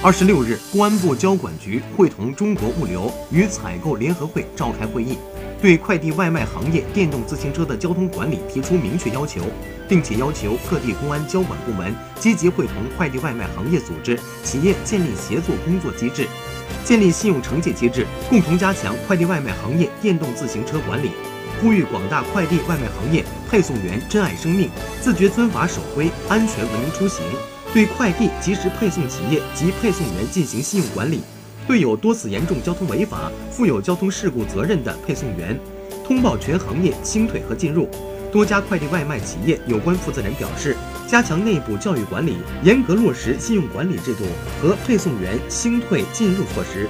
二十六日，公安部交管局会同中国物流与采购联合会召开会议，对快递外卖行业电动自行车的交通管理提出明确要求，并且要求各地公安交管部门积极会同快递外卖行业组织、企业建立协作工作机制，建立信用惩戒机制，共同加强快递外卖行业电动自行车管理。呼吁广大快递外卖行业配送员珍爱生命，自觉遵法守规，安全文明出行。对快递及时配送企业及配送员进行信用管理，对有多次严重交通违法、负有交通事故责任的配送员，通报全行业清退和进入。多家快递外卖企业有关负责人表示，加强内部教育管理，严格落实信用管理制度和配送员清退进入措施。